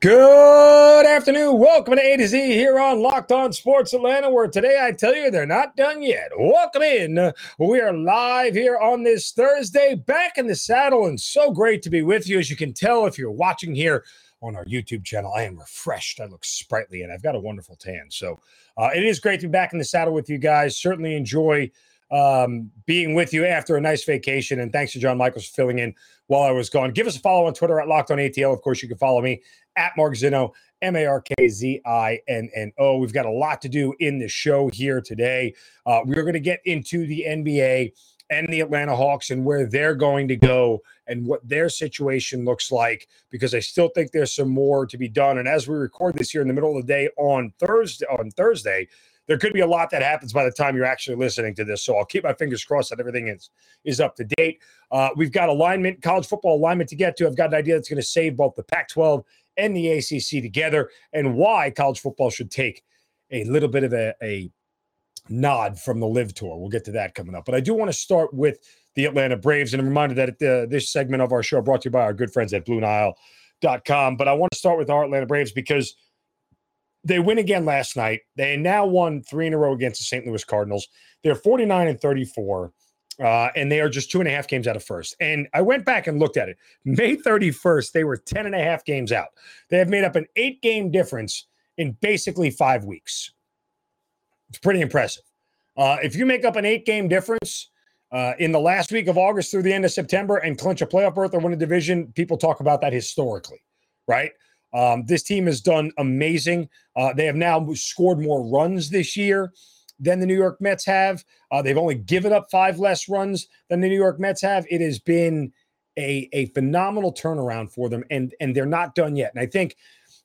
Good afternoon. Welcome to A to Z here on Locked On Sports Atlanta, where today I tell you they're not done yet. Welcome in. We are live here on this Thursday, back in the saddle, and so great to be with you. As you can tell, if you're watching here on our YouTube channel, I am refreshed. I look sprightly, and I've got a wonderful tan. So uh, it is great to be back in the saddle with you guys. Certainly enjoy um, being with you after a nice vacation. And thanks to John Michaels for filling in while I was gone. Give us a follow on Twitter at Locked On ATL. Of course, you can follow me at Mark Zinno, M A R K Z I N N O. We've got a lot to do in the show here today. Uh, we're going to get into the NBA and the Atlanta Hawks and where they're going to go and what their situation looks like because I still think there's some more to be done. And as we record this here in the middle of the day on Thursday, on Thursday, there could be a lot that happens by the time you're actually listening to this. So I'll keep my fingers crossed that everything is is up to date. Uh, we've got alignment, college football alignment to get to. I've got an idea that's going to save both the Pac-12 and the ACC together, and why college football should take a little bit of a, a nod from the LIV Tour. We'll get to that coming up. But I do want to start with the Atlanta Braves, and I'm reminded that uh, this segment of our show brought to you by our good friends at BlueNile.com. But I want to start with our Atlanta Braves because – they win again last night. They now won three in a row against the St. Louis Cardinals. They're 49 and 34. Uh, and they are just two and a half games out of first. And I went back and looked at it. May 31st, they were 10 and a half games out. They have made up an eight game difference in basically five weeks. It's pretty impressive. Uh, if you make up an eight game difference uh, in the last week of August through the end of September and clinch a playoff berth or win a division, people talk about that historically, right? Um, this team has done amazing. Uh, they have now scored more runs this year than the New York Mets have. Uh, they've only given up five less runs than the New York Mets have. It has been a, a phenomenal turnaround for them, and and they're not done yet. And I think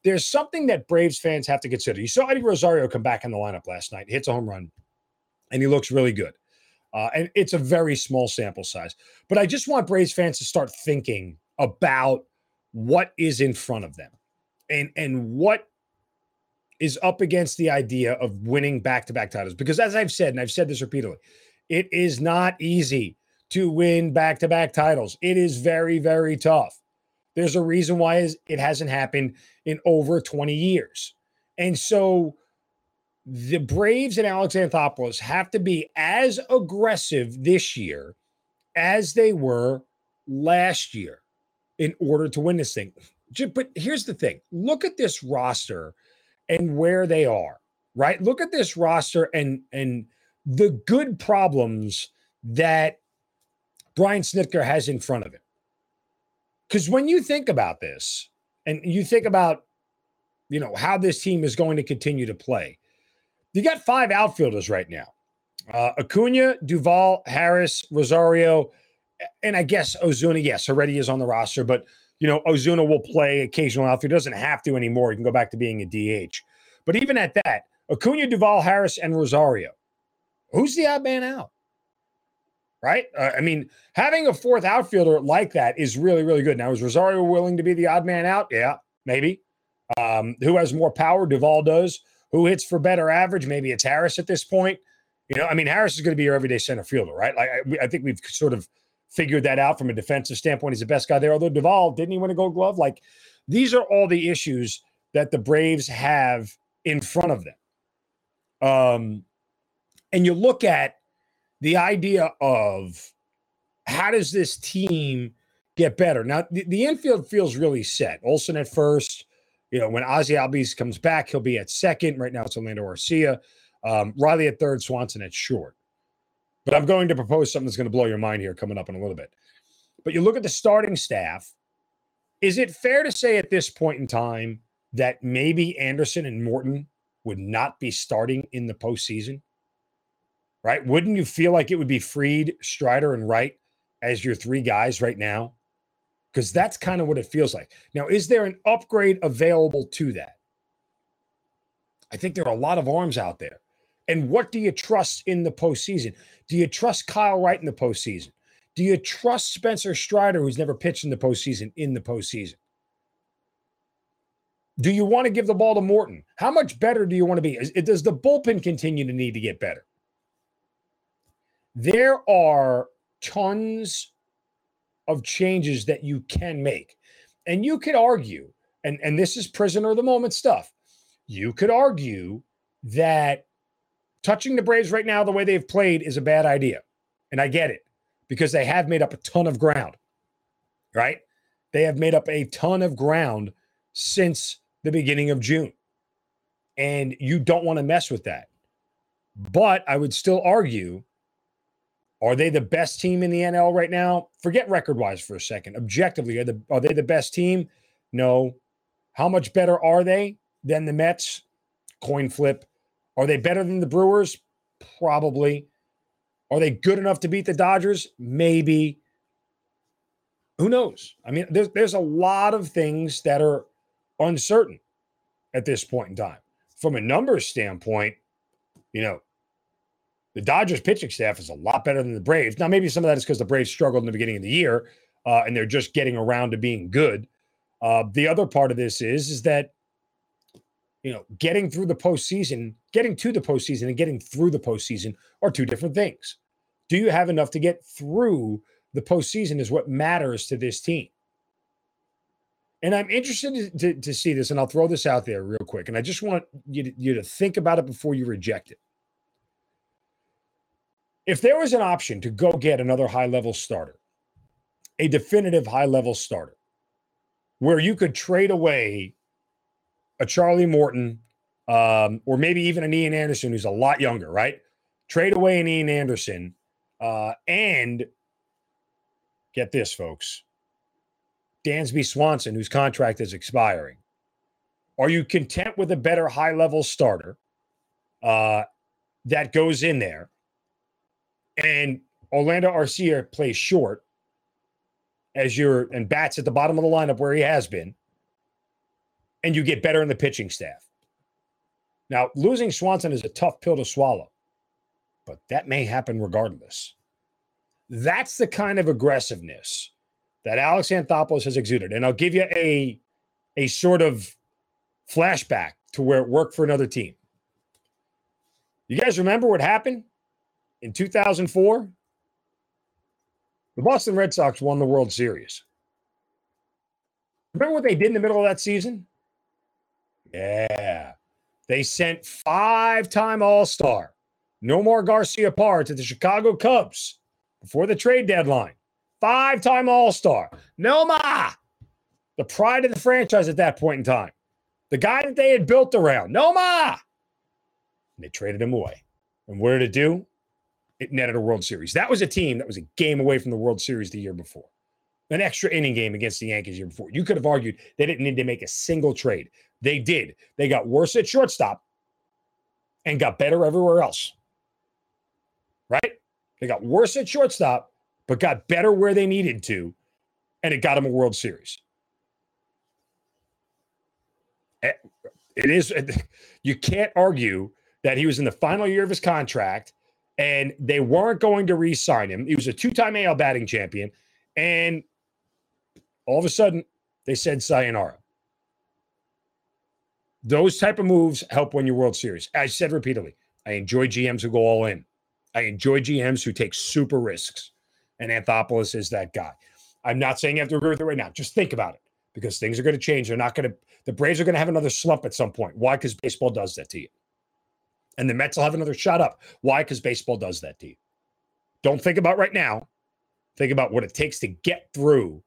there's something that Braves fans have to consider. You saw Eddie Rosario come back in the lineup last night, hits a home run, and he looks really good. Uh, and it's a very small sample size. But I just want Braves fans to start thinking about what is in front of them and and what is up against the idea of winning back-to-back titles because as I've said and I've said this repeatedly, it is not easy to win back-to-back titles. It is very very tough. There's a reason why it hasn't happened in over 20 years. And so the Braves and Alex Anthopoulos have to be as aggressive this year as they were last year in order to win this thing. But here's the thing look at this roster and where they are, right? Look at this roster and and the good problems that Brian Snitker has in front of him. Because when you think about this and you think about, you know, how this team is going to continue to play, you got five outfielders right now uh, Acuna, Duvall, Harris, Rosario, and I guess Ozuna. Yes, already is on the roster, but you know, Ozuna will play occasional outfield. He doesn't have to anymore. He can go back to being a DH. But even at that, Acuna, Duvall, Harris, and Rosario. Who's the odd man out? Right? Uh, I mean, having a fourth outfielder like that is really, really good. Now, is Rosario willing to be the odd man out? Yeah, maybe. Um, who has more power? Duvall does. Who hits for better average? Maybe it's Harris at this point. You know, I mean, Harris is going to be your everyday center fielder, right? Like, I, I think we've sort of figured that out from a defensive standpoint. He's the best guy there. Although Duvall didn't he win a Gold Glove? Like these are all the issues that the Braves have in front of them. Um, and you look at the idea of how does this team get better? Now the, the infield feels really set. Olson at first. You know, when Ozzy Albies comes back, he'll be at second. Right now, it's Orlando Arcia. Um, Riley at third, Swanson at short. But I'm going to propose something that's going to blow your mind here coming up in a little bit. But you look at the starting staff. Is it fair to say at this point in time that maybe Anderson and Morton would not be starting in the postseason? Right? Wouldn't you feel like it would be Fried, Strider, and Wright as your three guys right now? Because that's kind of what it feels like. Now, is there an upgrade available to that? I think there are a lot of arms out there. And what do you trust in the postseason? Do you trust Kyle Wright in the postseason? Do you trust Spencer Strider, who's never pitched in the postseason, in the postseason? Do you want to give the ball to Morton? How much better do you want to be? Does the bullpen continue to need to get better? There are tons of changes that you can make. And you could argue, and, and this is prisoner of the moment stuff, you could argue that touching the Braves right now, the way they've played, is a bad idea. And I get it because they have made up a ton of ground, right? They have made up a ton of ground since the beginning of June. And you don't want to mess with that. But I would still argue are they the best team in the NL right now? Forget record wise for a second. Objectively, are, the, are they the best team? No. How much better are they than the Mets? Coin flip. Are they better than the Brewers? Probably. Are they good enough to beat the Dodgers? Maybe. Who knows? I mean, there's, there's a lot of things that are uncertain at this point in time. From a numbers standpoint, you know, the Dodgers pitching staff is a lot better than the Braves. Now, maybe some of that is because the Braves struggled in the beginning of the year uh, and they're just getting around to being good. Uh, the other part of this is is that you know getting through the postseason, getting to the postseason, and getting through the postseason are two different things. Do you have enough to get through the postseason? Is what matters to this team. And I'm interested to, to, to see this, and I'll throw this out there real quick. And I just want you to, you to think about it before you reject it. If there was an option to go get another high level starter, a definitive high level starter, where you could trade away a Charlie Morton, um, or maybe even an Ian Anderson who's a lot younger, right? Trade away an Ian Anderson, uh, and get this, folks, Dansby Swanson, whose contract is expiring. Are you content with a better high level starter uh, that goes in there and Orlando Arcia plays short as you're and bats at the bottom of the lineup where he has been, and you get better in the pitching staff. Now, losing Swanson is a tough pill to swallow, but that may happen regardless. That's the kind of aggressiveness that Alex Anthopoulos has exuded. And I'll give you a, a sort of flashback to where it worked for another team. You guys remember what happened in 2004, the Boston Red Sox won the World Series. Remember what they did in the middle of that season? Yeah. They sent five time All Star, Nomar Garciaparra, to the Chicago Cubs before the trade deadline. Five time All Star. Nomar, the pride of the franchise at that point in time. The guy that they had built around. Nomar. And they traded him away. And what did it do? it netted a World Series. That was a team that was a game away from the World Series the year before. An extra inning game against the Yankees year before. You could have argued they didn't need to make a single trade. They did. They got worse at shortstop and got better everywhere else. Right? They got worse at shortstop, but got better where they needed to, and it got them a World Series. It is, you can't argue that he was in the final year of his contract and they weren't going to re-sign him. He was a two-time AL batting champion, and all of a sudden they said sayonara. Those type of moves help win your World Series. I said repeatedly, I enjoy GMs who go all in. I enjoy GMs who take super risks, and Anthopoulos is that guy. I'm not saying you have to agree with it right now. Just think about it because things are going to change. They're not going to. The Braves are going to have another slump at some point. Why? Because baseball does that to you and the Mets will have another shot up. Why? Because baseball does that to you. Don't think about right now. Think about what it takes to get through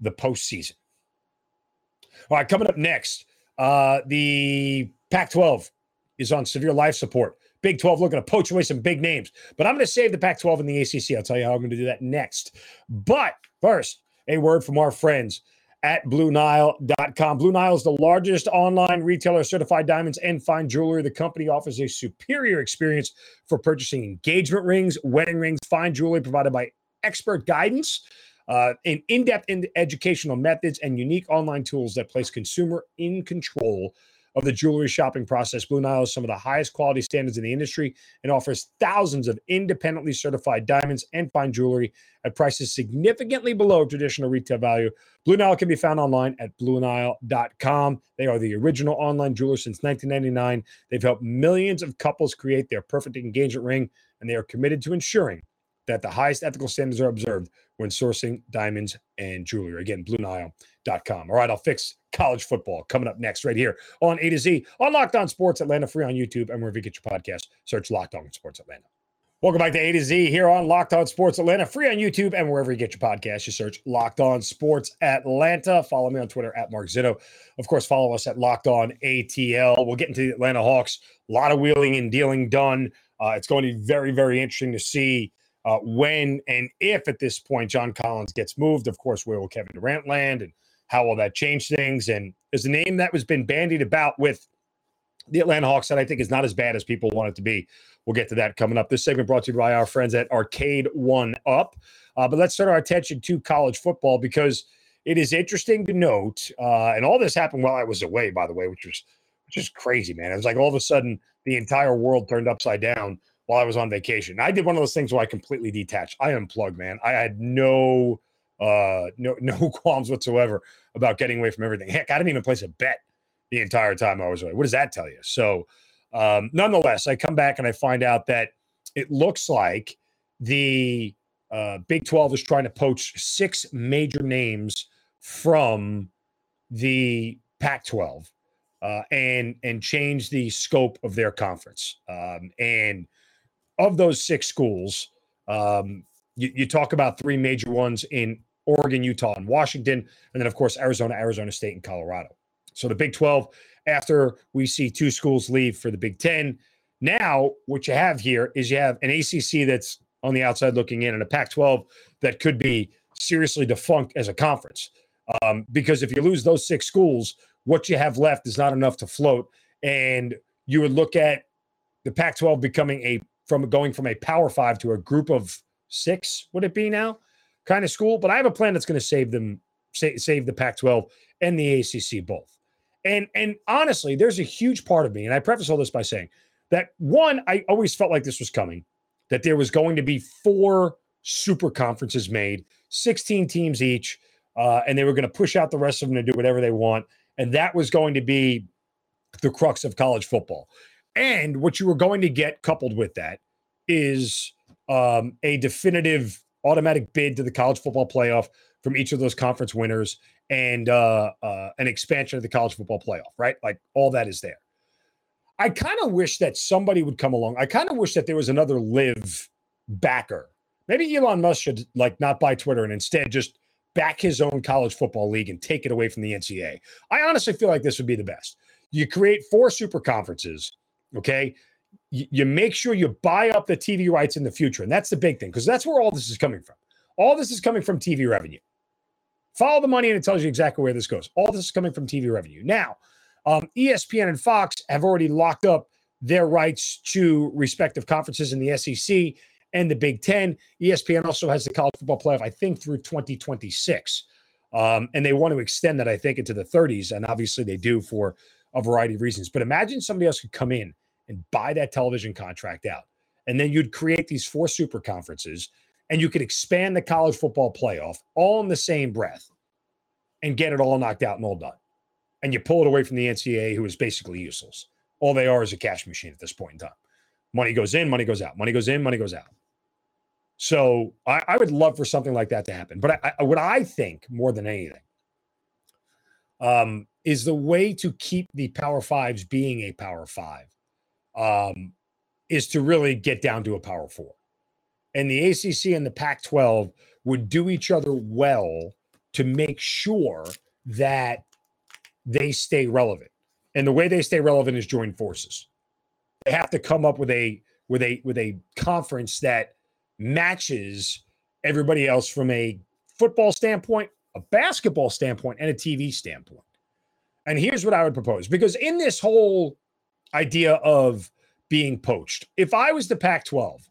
the postseason. All right, coming up next, uh, the Pac 12 is on severe life support. Big 12 looking to poach away some big names, but I'm going to save the Pac 12 and the ACC. I'll tell you how I'm going to do that next. But first, a word from our friends at BlueNile.com. Blue Nile is the largest online retailer of certified diamonds and fine jewelry. The company offers a superior experience for purchasing engagement rings, wedding rings, fine jewelry provided by expert guidance. Uh, in in-depth in educational methods and unique online tools that place consumer in control of the jewelry shopping process. Blue Nile has some of the highest quality standards in the industry and offers thousands of independently certified diamonds and fine jewelry at prices significantly below traditional retail value. Blue Nile can be found online at BlueNile.com. They are the original online jeweler since 1999. They've helped millions of couples create their perfect engagement ring, and they are committed to ensuring that the highest ethical standards are observed when sourcing diamonds and jewelry. Again, BlueNile.com. All right, I'll fix college football coming up next, right here on A to Z on Locked On Sports Atlanta, free on YouTube and wherever you get your podcast. Search Locked On Sports Atlanta. Welcome back to A to Z here on Locked On Sports Atlanta, free on YouTube and wherever you get your podcast. You search Locked On Sports Atlanta. Follow me on Twitter at Mark Zinno. Of course, follow us at Locked On ATL. We'll get into the Atlanta Hawks. A lot of wheeling and dealing done. Uh, it's going to be very, very interesting to see uh, when and if at this point John Collins gets moved. Of course, where will Kevin Durant land and how will that change things? And there's a name that was been bandied about with the Atlanta Hawks that I think is not as bad as people want it to be. We'll get to that coming up. This segment brought to you by our friends at Arcade One Up. Uh, but let's turn our attention to college football because it is interesting to note, uh, and all this happened while I was away, by the way, which was just crazy, man. It was like all of a sudden the entire world turned upside down while I was on vacation. I did one of those things where I completely detached. I unplugged, man. I had no uh no no qualms whatsoever about getting away from everything. Heck, I didn't even place a bet the entire time I was away. What does that tell you? So um nonetheless, I come back and I find out that it looks like the uh, Big 12 is trying to poach six major names from the Pac 12 uh, and and change the scope of their conference. Um, and of those six schools, um, you, you, talk about three major ones in Oregon, Utah, and Washington, and then of course Arizona, Arizona State, and Colorado. So the Big 12, after we see two schools leave for the Big 10, now what you have here is you have an ACC that's on the outside looking in and a Pac 12 that could be seriously defunct as a conference. Um, because if you lose those six schools, what you have left is not enough to float. And you would look at the Pac 12 becoming a from going from a power five to a group of six, would it be now? Kind of school. But I have a plan that's going to save them, save, save the Pac 12 and the ACC both. And and honestly, there's a huge part of me, and I preface all this by saying that one, I always felt like this was coming, that there was going to be four super conferences made, 16 teams each, uh, and they were going to push out the rest of them to do whatever they want. And that was going to be the crux of college football. And what you were going to get coupled with that is um, a definitive automatic bid to the college football playoff from each of those conference winners and uh, uh, an expansion of the college football playoff, right? Like all that is there. I kind of wish that somebody would come along. I kind of wish that there was another LIV backer. Maybe Elon Musk should like not buy Twitter and instead just back his own college football league and take it away from the NCAA. I honestly feel like this would be the best. You create four super conferences Okay. You, make sure you buy up the TV rights in the future. And that's the big thing because that's where all this is coming from. All this is coming from TV revenue. Follow the money and it tells you exactly where this goes. All this is coming from TV revenue. Now, um, ESPN and Fox have already locked up their rights to respective conferences in the SEC and the Big Ten. ESPN also has the college football playoff, I think, through 2026. Um, and they want to extend that, I think, into the 30s. And obviously they do for a variety of reasons. But imagine somebody else could come in and buy that television contract out. And then you'd create these four super conferences and you could expand the college football playoff all in the same breath and get it all knocked out and all done. And you pull it away from the NCAA, who is basically useless. All they are is a cash machine at this point in time. Money goes in, money goes out. Money goes in, money goes out. So I, I would love for something like that to happen. But I, I, what I think more than anything um, is the way to keep the Power Fives being a Power Five um, is to really get down to a power four. And the ACC and the Pac 12 would do each other well to make sure that they stay relevant. And the way they stay relevant is join forces. They have to come up with a with a with a conference that matches everybody else from a football standpoint, a basketball standpoint, and a TV standpoint. And here's what I would propose because in this whole idea of being poached. If I was the Pac 12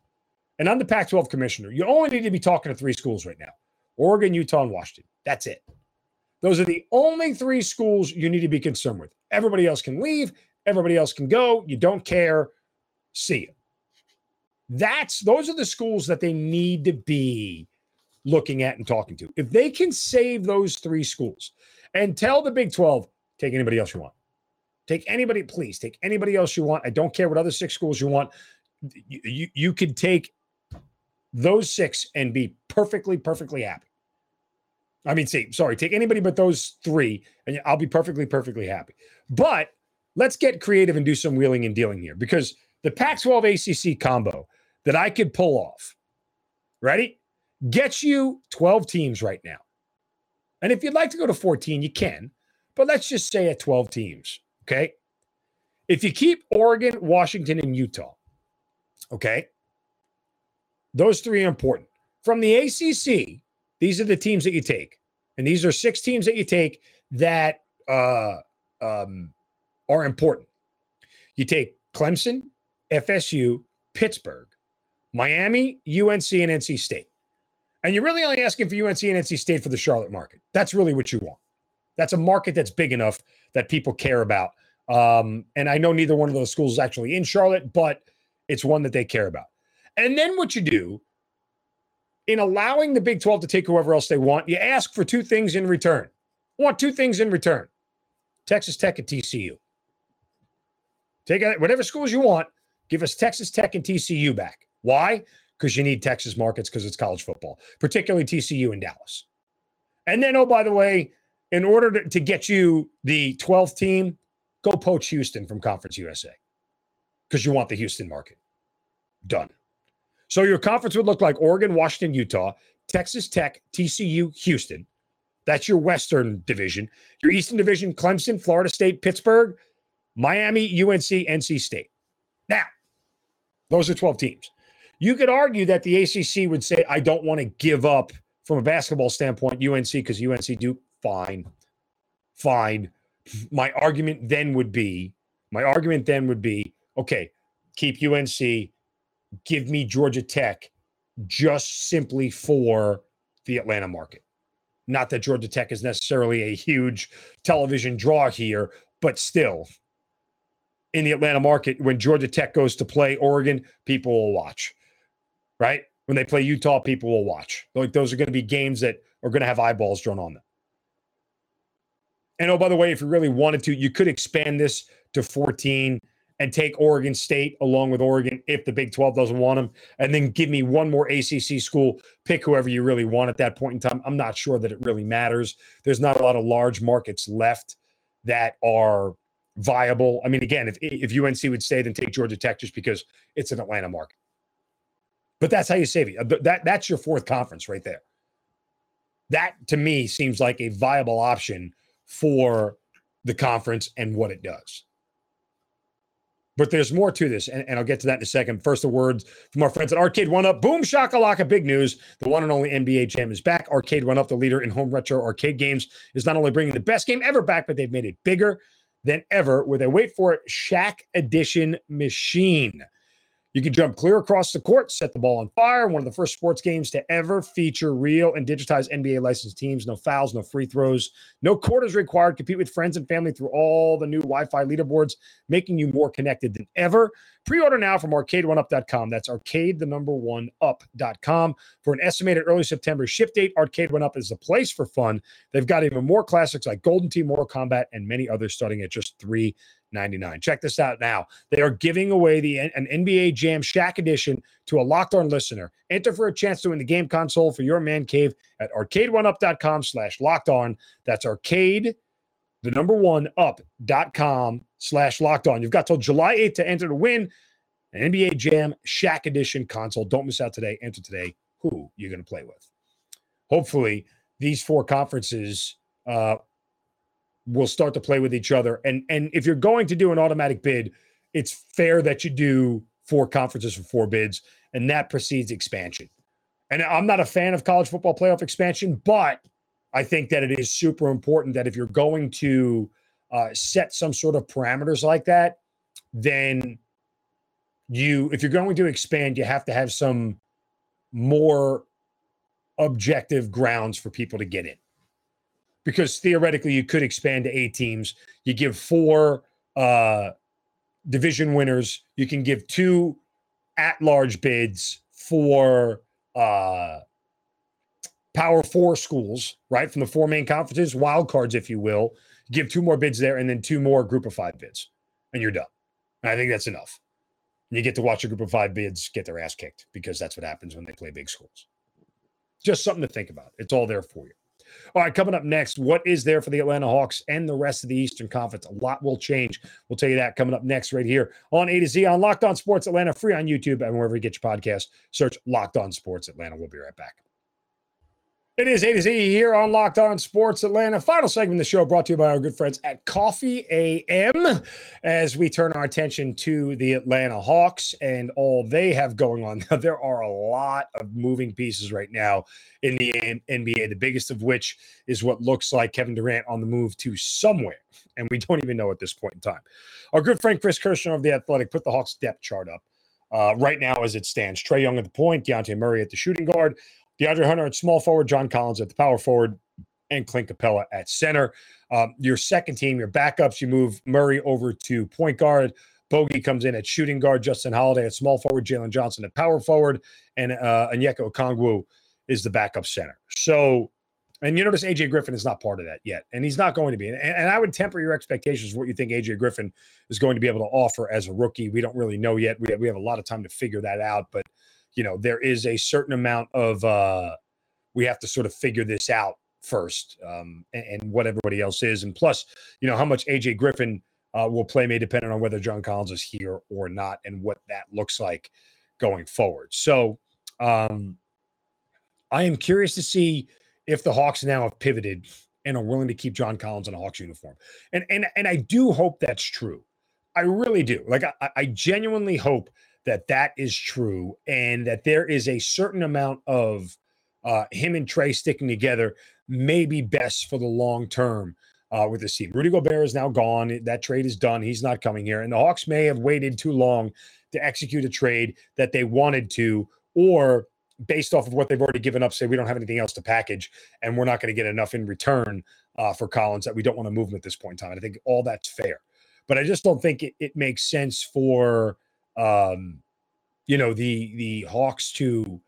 and I'm the Pac 12 commissioner, you only need to be talking to three schools right now Oregon, Utah, and Washington. That's it. Those are the only three schools you need to be concerned with. Everybody else can leave, everybody else can go. You don't care. See you. That's those are the schools that they need to be looking at and talking to. If they can save those three schools and tell the Big 12, take anybody else you want. Take anybody, please. Take anybody else you want. I don't care what other six schools you want. You, you, you could take those six and be perfectly, perfectly happy. I mean, see, sorry, take anybody but those three, and I'll be perfectly, perfectly happy. But let's get creative and do some wheeling and dealing here because the Pac 12 ACC combo that I could pull off, ready? Gets you 12 teams right now. And if you'd like to go to 14, you can, but let's just say at 12 teams, okay? If you keep Oregon, Washington, and Utah, okay? Those three are important. From the ACC, these are the teams that you take. And these are six teams that you take that uh, um, are important. You take Clemson, FSU, Pittsburgh, Miami, UNC, and NC State. And you're really only asking for UNC and NC State for the Charlotte market. That's really what you want. That's a market that's big enough that people care about. Um, and I know neither one of those schools is actually in Charlotte, but it's one that they care about. And then what you do in allowing the Big 12 to take whoever else they want, you ask for two things in return. I want two things in return Texas Tech and TCU. Take whatever schools you want, give us Texas Tech and TCU back. Why? Because you need Texas markets because it's college football, particularly TCU and Dallas. And then, oh, by the way, in order to, to get you the 12th team, go poach Houston from Conference USA because you want the Houston market. Done. So your conference would look like Oregon, Washington, Utah, Texas Tech, TCU, Houston. That's your Western division. Your Eastern division, Clemson, Florida State, Pittsburgh, Miami, UNC, NC State. Now, those are 12 teams. You could argue that the ACC would say, I don't want to give up from a basketball standpoint, UNC, because UNC do fine. Fine. My argument then would be, my argument then would be, okay, keep UNC, give me Georgia Tech just simply for the Atlanta market. Not that Georgia Tech is necessarily a huge television draw here, but still, in the Atlanta market, when Georgia Tech goes to play Oregon, people will watch right? When they play Utah, people will watch. Like those are going to be games that are going to have eyeballs drawn on them. And oh, by the way, if you really wanted to, you could expand this to 14 and take Oregon State along with Oregon if the Big 12 doesn't want them, and then give me one more ACC school. Pick whoever you really want at that point in time. I'm not sure that it really matters. There's not a lot of large markets left that are viable. I mean, again, if if UNC would stay, then take Georgia Tech just because it's an Atlanta market. But that's how you save it. That that's your fourth conference right there. That to me seems like a viable option for the conference and what it does. But there's more to this, and, and, I'll get to that in a second. First, the words from our friends at Arcade One Up. Boom shakalaka, big news. The one and only NBA Jam is back. Arcade One Up, the leader in home retro arcade games, is not only bringing the best game ever back, but they've made it bigger than ever with a wait for it Shaq Edition machine. You can jump clear across the court, set the ball on fire. One of the first sports games to ever feature real and digitized NBA licensed teams. No fouls, no free throws, no quarters required. Compete with friends and family through all the new Wi Fi leaderboards, making you more connected than ever. Pre order now from arcade1up.com. That's arcade, the number one up.com. For an estimated early September ship date, Arcade One Up is a place for fun. They've got even more classics like Golden Tee, Mortal Kombat, and many others starting at just three 99. Check this out now. They are giving away the an NBA Jam Shaq edition to a locked on listener. Enter for a chance to win the game console for your man cave at arcade1up.com slash locked on. That's arcade, the number one up.com slash locked on. You've got till July 8th to enter to win an NBA Jam Shaq edition console. Don't miss out today. Enter today. Who you're going to play with. Hopefully, these four conferences uh, will start to play with each other. And and if you're going to do an automatic bid, it's fair that you do four conferences for four bids, and that precedes expansion. And I'm not a fan of college football playoff expansion, but I think that it is super important that if you're going to uh, set some sort of parameters like that, then you, if you're going to expand, you have to have some more objective grounds for people to get in. Because theoretically you could expand to eight teams. You give four uh, division winners. You can give two at-large bids for uh, Power Four schools, right, from the four main conferences, wild cards, if you will. Give two more bids there, and then two more Group of Five bids, and you're done. And I think that's enough. You get to watch a Group of Five bids get their ass kicked because that's what happens when they play big schools. Just something to think about. It's all there for you. All right, coming up next, what is there for the Atlanta Hawks and the rest of the Eastern Conference? A lot will change. We'll tell you that coming up next, right here on A to Z on Locked On Sports Atlanta, free on YouTube and wherever you get your podcast. Search Locked On Sports Atlanta. We'll be right back. It is A to Z here on Locked On Sports Atlanta. Final segment of the show brought to you by our good friends at Coffee AM as we turn our attention to the Atlanta Hawks and all they have going on. there are a lot of moving pieces right now in the NBA, the biggest of which is what looks like Kevin Durant on the move to somewhere. And we don't even know at this point in time. Our good friend Chris Kirschner of The Athletic put the Hawks depth chart up. Uh, right now, as it stands, Trae Young at the point, Dejounte Murray at the shooting guard, DeAndre Hunter at small forward, John Collins at the power forward, and Clint Capela at center. Um, your second team, your backups, you move Murray over to point guard. Bogi comes in at shooting guard. Justin Holiday at small forward. Jalen Johnson at power forward. And uh, Onyeka Okongwu is the backup center. So, and you notice AJ Griffin is not part of that yet. And he's not going to be. And, and I would temper your expectations what you think AJ Griffin is going to be able to offer as a rookie. We don't really know yet. We have, we have a lot of time to figure that out. But you know there is a certain amount of uh we have to sort of figure this out first um and, and what everybody else is and plus you know how much aj griffin uh, will play may depending on whether john collins is here or not and what that looks like going forward. So um i am curious to see if the hawks now have pivoted and are willing to keep john collins in a hawks uniform. And and and i do hope that's true. I really do. Like i, I genuinely hope that that is true and that there is a certain amount of uh, him and Trae sticking together may be best for the long term uh, with this team. Rudy Gobert is now gone. That trade is done. He's not coming here. And the Hawks may have waited too long to execute a trade that they wanted to, or based off of what they've already given up, say we don't have anything else to package and we're not going to get enough in return uh, for Collins that we don't want to move him at this point in time. And I think all that's fair. But I just don't think it, it makes sense for um, you know, the the Hawks to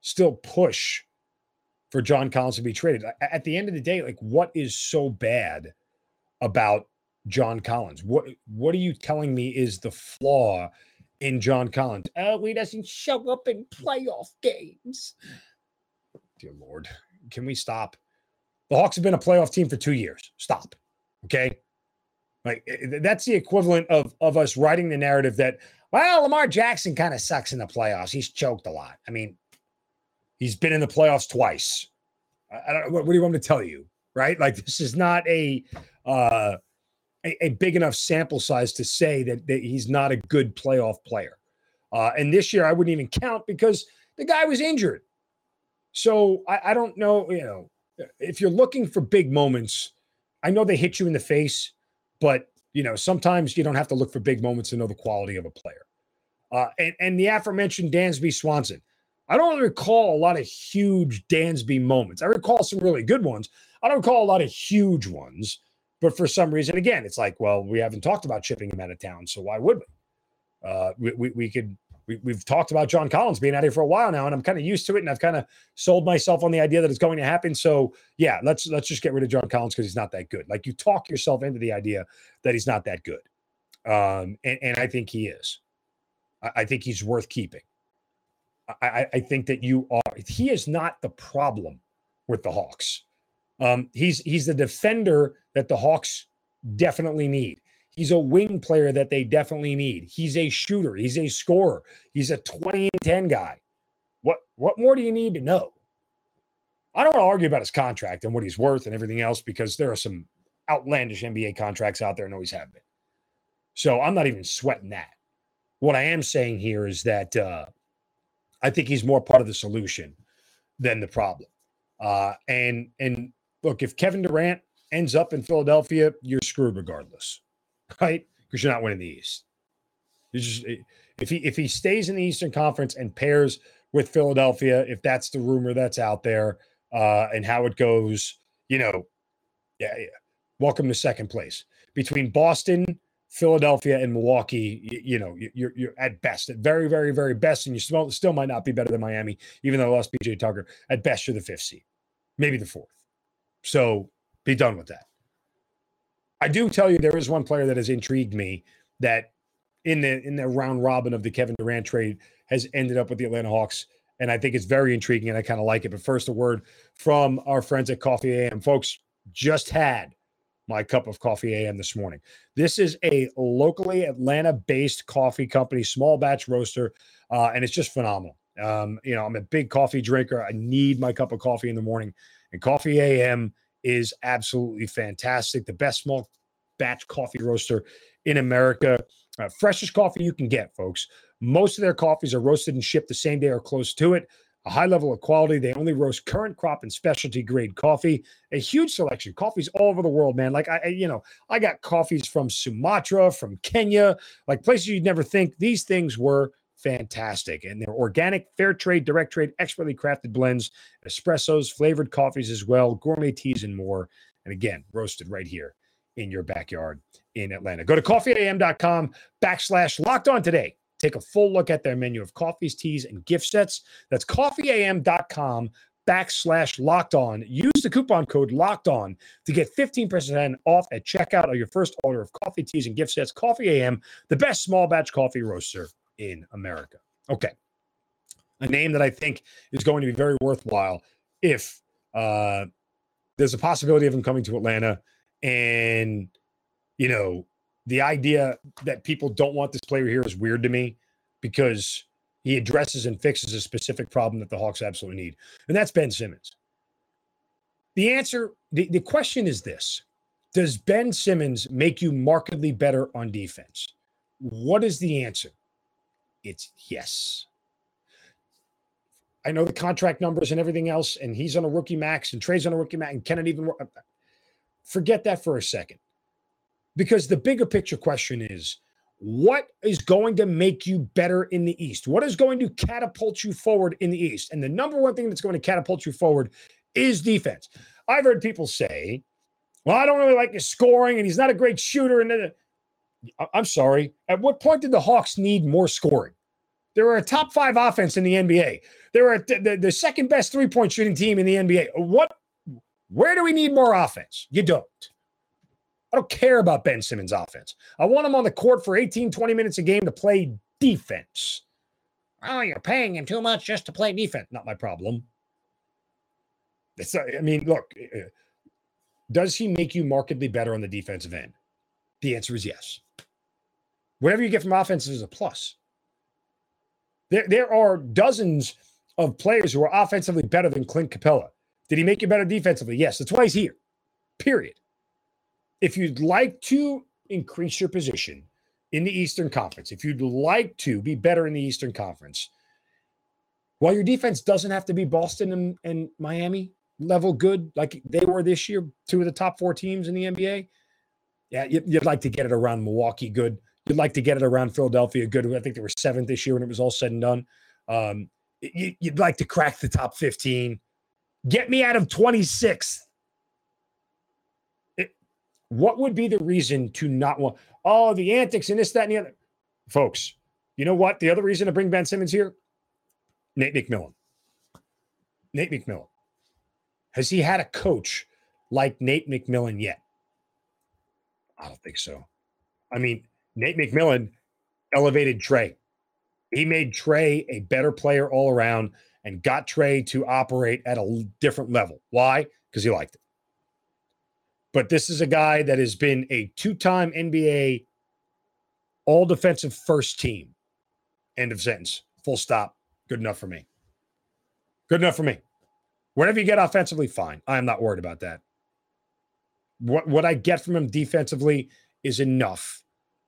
still push for John Collins to be traded. At the end of the day, like what is so bad about John Collins? What what are you telling me is the flaw in John Collins? Oh, he doesn't show up in playoff games. Dear Lord, can we stop? The Hawks have been a playoff team for two years. Stop. Okay. Like that's the equivalent of of us writing the narrative that well, Lamar Jackson kind of sucks in the playoffs. He's choked a lot. I mean, he's been in the playoffs twice. I, don't. What, what do you want me to tell you? Right? Like this is not a uh, a, a, big enough sample size to say that, that he's not a good playoff player. Uh, and this year, I wouldn't even count because the guy was injured. So I, I don't know. You know, if you're looking for big moments, I know they hit you in the face, but you know, sometimes you don't have to look for big moments to know the quality of a player. Uh, and, and the aforementioned Dansby Swanson. I don't recall a lot of huge Dansby moments. I recall some really good ones. I don't recall a lot of huge ones. But for some reason, again, it's like, well, we haven't talked about shipping him out of town, so why would we? Uh, we, we, we could we, have talked about John Collins being out here for a while now, and I'm kind of used to it, and I've kind of sold myself on the idea that it's going to happen. So yeah, let's let's just get rid of John Collins because he's not that good. Like you talk yourself into the idea that he's not that good, um, and, and I think he is. I, I think he's worth keeping. I, I think that you are. He is not the problem with the Hawks. Um, he's he's the defender that the Hawks definitely need. He's a wing player that they definitely need. He's a shooter. He's a scorer. He's a 20 and 10 guy. What what more do you need to know? I don't want to argue about his contract and what he's worth and everything else because there are some outlandish NBA contracts out there and always have been. So I'm not even sweating that. What I am saying here is that uh, I think he's more part of the solution than the problem. Uh, and and look, if Kevin Durant ends up in Philadelphia, you're screwed regardless right? Because you're not winning the East. You just if he if he stays in the Eastern Conference and pairs with Philadelphia, if that's the rumor that's out there, uh, and how it goes, you know, Yeah, yeah. Welcome to second place. Between Boston, Philadelphia, and Milwaukee, you, you know, you're, you're at best, at very, very, very best, and you still, still might not be better than Miami, even though I lost PJ Tucker. At best, you're the fifth seed, maybe the fourth. So be done with that. I do tell you there is one player that has intrigued me that in the in the round robin of the Kevin Durant trade has ended up with the Atlanta Hawks. And I think it's very intriguing and I kind of like it. But first, a word from our friends at Coffee AM. Folks, just had my cup of coffee AM this morning. This is a locally Atlanta based coffee company, small batch roaster, uh, and it's just phenomenal. Um, you know, I'm a big coffee drinker. I need my cup of coffee in the morning, and Coffee AM is absolutely fantastic. The best small batch coffee roaster in America. Uh, freshest coffee you can get, folks. Most of their coffees are roasted and shipped the same day or close to it. A high level of quality. They only roast current crop and specialty grade coffee. A huge selection. Coffees all over the world, man. Like I, you know, I got coffees from Sumatra, from Kenya, like places you'd never think. These things were fantastic. And they're organic, fair trade, direct trade, expertly crafted blends, espressos, flavored coffees as well, gourmet teas, and more. And again, roasted right here in your backyard in Atlanta. Go to coffeeam.com backslash locked on today. Take a full look at their menu of coffees, teas, and gift sets. That's coffeeam.com backslash locked on. Use the coupon code locked on to get 15% off at checkout of your first order of coffee, teas, and gift sets. Coffee AM, the best small batch coffee roaster in America. Okay. A name that I think is going to be very worthwhile if uh, there's a possibility of him coming to Atlanta and, you know, the idea that people don't want this player here is weird to me because he addresses and fixes a specific problem that the Hawks absolutely need. And that's Ben Simmons. The answer, the, the question is this Does Ben Simmons make you markedly better on defense? What is the answer? It's yes. I know the contract numbers and everything else, and he's on a rookie max, and Trae's on a rookie max, and can it even? Forget that for a second. Because the bigger picture question is what is going to make you better in the East? What is going to catapult you forward in the East? And the number one thing that's going to catapult you forward is defense. I've heard people say, well, I don't really like his scoring and he's not a great shooter. And I'm sorry. At what point did the Hawks need more scoring? They were a top five offense in the NBA. They were the, the second best three point shooting team in the NBA. What? Where do we need more offense? You don't. I don't care about Ben Simmons' offense. I want him on the court for 18, 20 minutes a game to play defense. Oh, you're paying him too much just to play defense. Not my problem. It's, I mean, look, eh, eh, does he make you markedly better on the defensive end? The answer is yes. Whatever you get from offense is a plus. There, there are dozens of players who are offensively better than Clint Capela. Did he make you better defensively? Yes. That's why he's here. Period if you'd like to increase your position in the Eastern Conference, if you'd like to be better in the Eastern Conference, while your defense doesn't have to be Boston and, and Miami level good like they were this year, two of the top four teams in the NBA, yeah, you'd like to get it around Milwaukee good. You'd like to get it around Philadelphia good. I think they were seventh this year when it was all said and done. Um, you'd like to crack the top 15. Get me out of 26th what would be the reason to not want, oh, the antics and this, that, and the other? Folks, you know what? The other reason to bring Ben Simmons here? Nate McMillan. Nate McMillan. Has he had a coach like Nate McMillan yet? I don't think so. I mean, Nate McMillan elevated Trae. He made Trae a better player all around and got Trae to operate at a different level. Why? Because he liked it. But this is a guy that has been a two time NBA all defensive first team. End of sentence. Full stop. Good enough for me. Good enough for me. Whatever you get offensively, fine. I am not worried about that. What what I get from him defensively is enough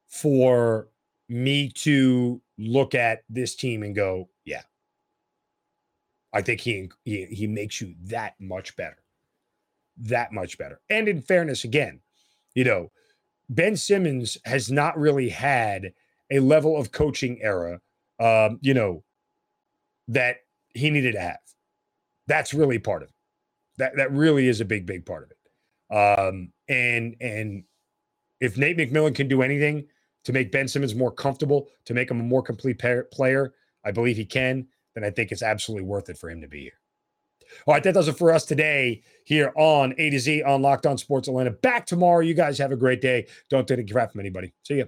for me to look at this team and go, yeah. I think he he, he makes you that much better that much better. And in fairness, again, you know, Ben Simmons has not really had a level of coaching era, um, you know, that he needed to have. That's really part of it. That that really is a big, big part of it. Um, and and if Nate McMillan can do anything to make Ben Simmons more comfortable, to make him a more complete player, I believe he can, then I think it's absolutely worth it for him to be here. All right, that does it for us today here on A to Z on Locked On Sports Atlanta. Back tomorrow. You guys have a great day. Don't take a crap from anybody. See you.